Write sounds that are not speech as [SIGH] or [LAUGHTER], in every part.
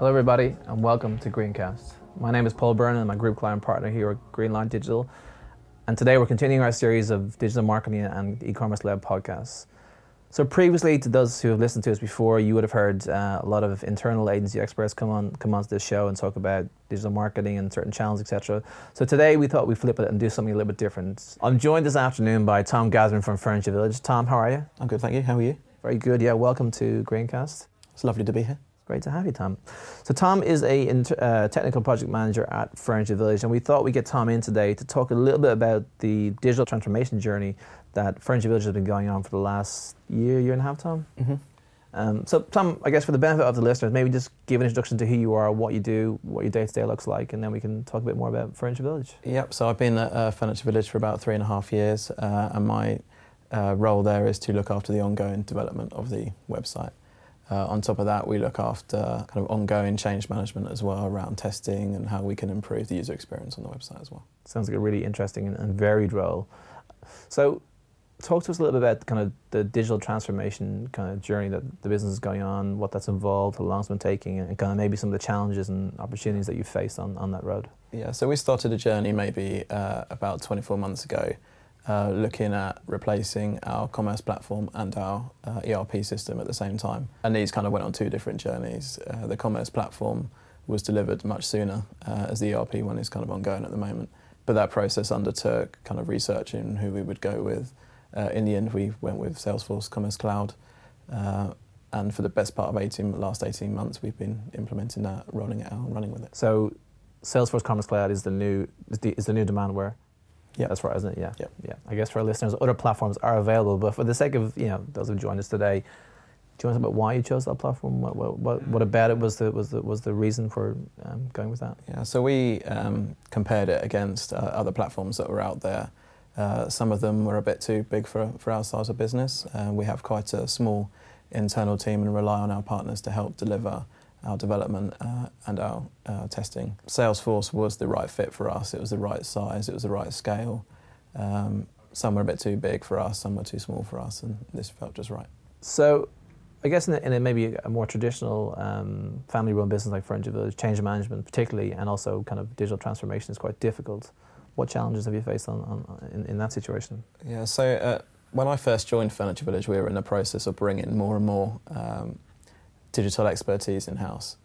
Hello, everybody, and welcome to Greencast. My name is Paul Byrne, and I'm a group client partner here at Greenlight Digital. And today we're continuing our series of digital marketing and e commerce led podcasts. So, previously, to those who have listened to us before, you would have heard uh, a lot of internal agency experts come on come onto this show and talk about digital marketing and certain channels, etc. So, today we thought we'd flip it and do something a little bit different. I'm joined this afternoon by Tom Gasman from Furniture Village. Tom, how are you? I'm good, thank you. How are you? Very good, yeah. Welcome to Greencast. It's lovely to be here. Great to have you, Tom. So, Tom is a inter, uh, technical project manager at Furniture Village, and we thought we'd get Tom in today to talk a little bit about the digital transformation journey that Furniture Village has been going on for the last year, year and a half, Tom. Mm-hmm. Um, so, Tom, I guess for the benefit of the listeners, maybe just give an introduction to who you are, what you do, what your day to day looks like, and then we can talk a bit more about Furniture Village. Yep. So I've been at uh, Furniture Village for about three and a half years, uh, and my uh, role there is to look after the ongoing development of the website. Uh, on top of that, we look after kind of ongoing change management as well around testing and how we can improve the user experience on the website as well. Sounds like a really interesting and, varied role. So, talk to us a little bit about kind of the digital transformation kind of journey that the business is going on, what that's involved, how long it's been taking, and kind of maybe some of the challenges and opportunities that you faced on, on that road. Yeah, so we started a journey maybe uh, about 24 months ago, uh, looking at replacing our commerce platform and our uh, ERP system at the same time. And these kind of went on two different journeys. Uh, the commerce platform was delivered much sooner, uh, as the ERP one is kind of ongoing at the moment. But that process undertook kind of researching who we would go with uh, in the end, we went with Salesforce Commerce Cloud. And for the best part of 18, last 18 months, we've been implementing that, rolling it out, and running with it. So, Salesforce Commerce Cloud is the new is the, is the new Demandware. Yeah, that's right, isn't it? Yeah, yeah, yeah. I guess for our listeners, other platforms are available, but for the sake of you know those who joined us today, do you want to talk about why you chose that platform? What, what, what, what about it was the was the was the reason for um, going with that? Yeah, so we um, compared it against uh, other platforms that were out there. Uh, some of them were a bit too big for, for our size of business. Uh, we have quite a small internal team and rely on our partners to help deliver our development uh, and our uh, testing. Salesforce was the right fit for us. It was the right size, it was the right scale. Um, some were a bit too big for us, some were too small for us, and this felt just right. So, I guess in a, in a maybe a more traditional um, family-run business like Furniture Village, change management particularly, and also kind of digital transformation is quite difficult. What challenges have you faced on, on in, in, that situation? Yeah, so uh, when I first joined Furniture Village, we were in the process of bringing more and more um, digital expertise in house.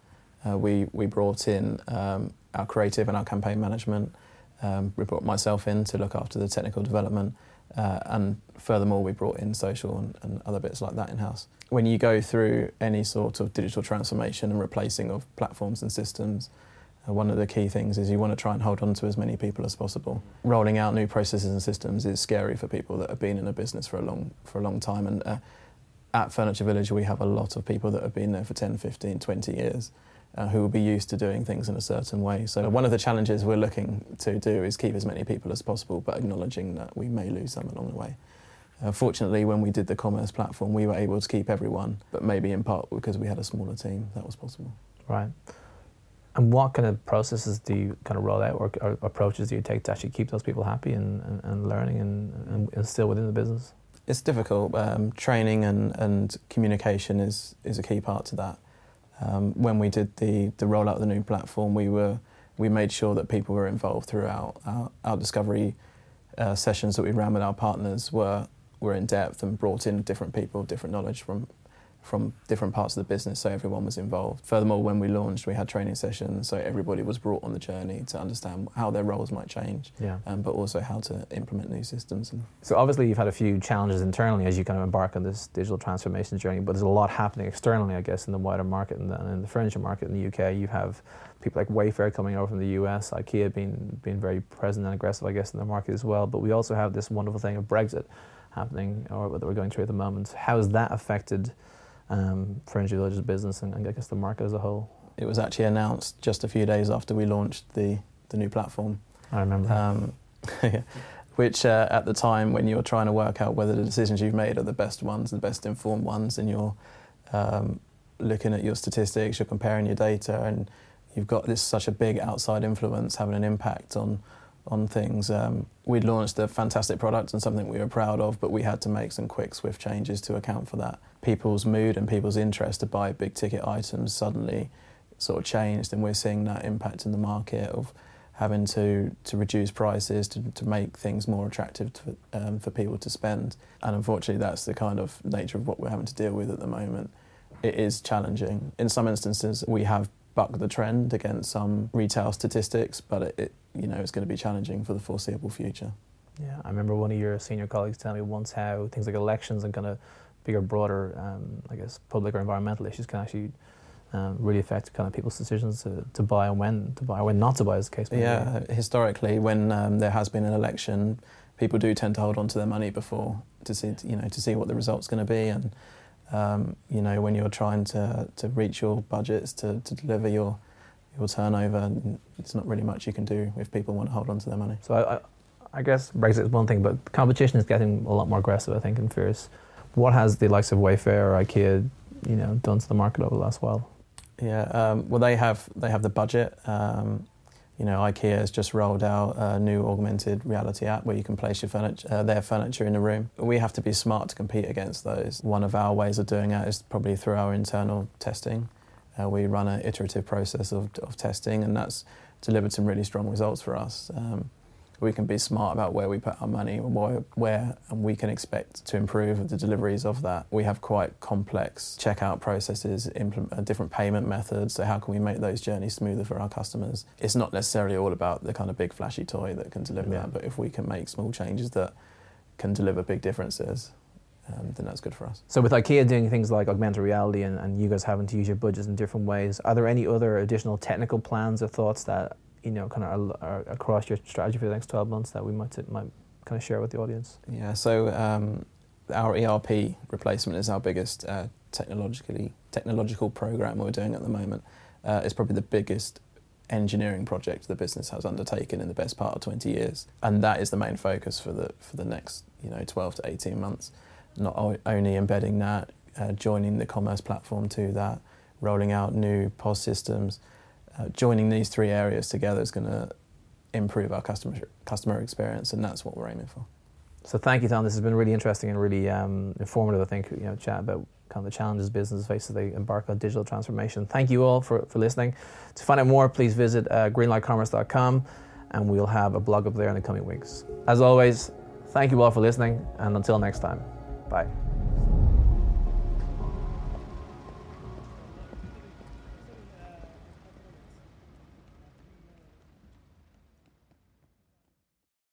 Uh, we, we brought in um, our creative and our campaign management. Um, we brought myself in to look after the technical development. Uh, and furthermore, we brought in social and, and other bits like that in house. When you go through any sort of digital transformation and replacing of platforms and systems, uh, one of the key things is you want to try and hold on to as many people as possible. Rolling out new processes and systems is scary for people that have been in a business for a long, for a long time. And uh, at Furniture Village, we have a lot of people that have been there for 10, 15, 20 years. Uh, who will be used to doing things in a certain way. So, one of the challenges we're looking to do is keep as many people as possible, but acknowledging that we may lose some along the way. Uh, fortunately, when we did the commerce platform, we were able to keep everyone, but maybe in part because we had a smaller team, that was possible. Right. And what kind of processes do you kind of roll out or, or approaches do you take to actually keep those people happy and, and, and learning and, and, still within the business? It's difficult. Um, training and, and communication is, is a key part to that. Um, when we did the, the rollout of the new platform, we, were, we made sure that people were involved throughout. Our, our discovery uh, sessions that we ran with our partners were, were in depth and brought in different people, different knowledge from from different parts of the business, so everyone was involved. Furthermore, when we launched, we had training sessions, so everybody was brought on the journey to understand how their roles might change, yeah. um, but also how to implement new systems. so obviously, you've had a few challenges internally as you kind of embark on this digital transformation journey, but there's a lot happening externally, I guess, in the wider market and in the furniture market in the UK. You have people like Wayfair coming over from the US, IKEA being being very present and aggressive, I guess, in the market as well. But we also have this wonderful thing of Brexit happening, or that we're going through at the moment. How has that affected? Um, Furniture Village's business and, and I guess the market as a whole. It was actually announced just a few days after we launched the, the new platform. I remember. Um, [LAUGHS] which uh, at the time, when you're trying to work out whether the decisions you've made are the best ones, the best informed ones, and you're um, looking at your statistics, you're comparing your data, and you've got this such a big outside influence having an impact on on things. Um, we'd launched a fantastic product and something we were proud of, but we had to make some quick, swift changes to account for that. People's mood and people's interest to buy big ticket items suddenly sort of changed, and we're seeing that impact in the market of having to, to reduce prices to, to make things more attractive to, um, for people to spend. And unfortunately, that's the kind of nature of what we're having to deal with at the moment. It is challenging. In some instances, we have bucked the trend against some retail statistics, but it, it you know it's going to be challenging for the foreseeable future. Yeah, I remember one of your senior colleagues telling me once how things like elections and kind of bigger, broader, um, I guess, public or environmental issues can actually um, really affect kind of people's decisions to, to buy and when to buy, or when not to buy, as the case may yeah, be. Yeah, historically, when um, there has been an election, people do tend to hold on to their money before to see, you know, to see what the result's going to be, and um, you know, when you're trying to, to reach your budgets to, to deliver your your turnover, it's not really much you can do if people want to hold on to their money. So I, I guess Brexit is one thing, but competition is getting a lot more aggressive, I think, and fierce. What has the likes of Wayfair or IKEA, you know, done to the market over the last while? Yeah, um, well, they have they have the budget. Um, you know, IKEA has just rolled out a new augmented reality app where you can place your furniture, uh, their furniture in a room. We have to be smart to compete against those. One of our ways of doing that is probably through our internal testing. Uh, we run an iterative process of, of testing, and that's delivered some really strong results for us. Um, we can be smart about where we put our money, where, where and we can expect to improve the deliveries of that. We have quite complex checkout processes, implement, uh, different payment methods. So how can we make those journeys smoother for our customers? It's not necessarily all about the kind of big flashy toy that can deliver yeah. that, but if we can make small changes that can deliver big differences, um, then that's good for us. So with IKEA doing things like augmented reality and, and you guys having to use your budgets in different ways, are there any other additional technical plans or thoughts that you know, kind of are across your strategy for the next 12 months that we might, might kind of share with the audience? Yeah, so um, our ERP replacement is our biggest uh, technologically technological program we're doing at the moment. Uh, it's probably the biggest engineering project the business has undertaken in the best part of 20 years, and that is the main focus for the for the next you know 12 to 18 months. Not only embedding that, uh, joining the commerce platform to that, rolling out new POS systems, uh, joining these three areas together is going to improve our customer customer experience, and that's what we're aiming for. So thank you, Tom. This has been really interesting and really um, informative. I think you know, chat about kind of the challenges businesses face as they embark on digital transformation. Thank you all for, for listening. To find out more, please visit uh, greenlightcommerce.com, and we'll have a blog up there in the coming weeks. As always, thank you all for listening, and until next time, bye.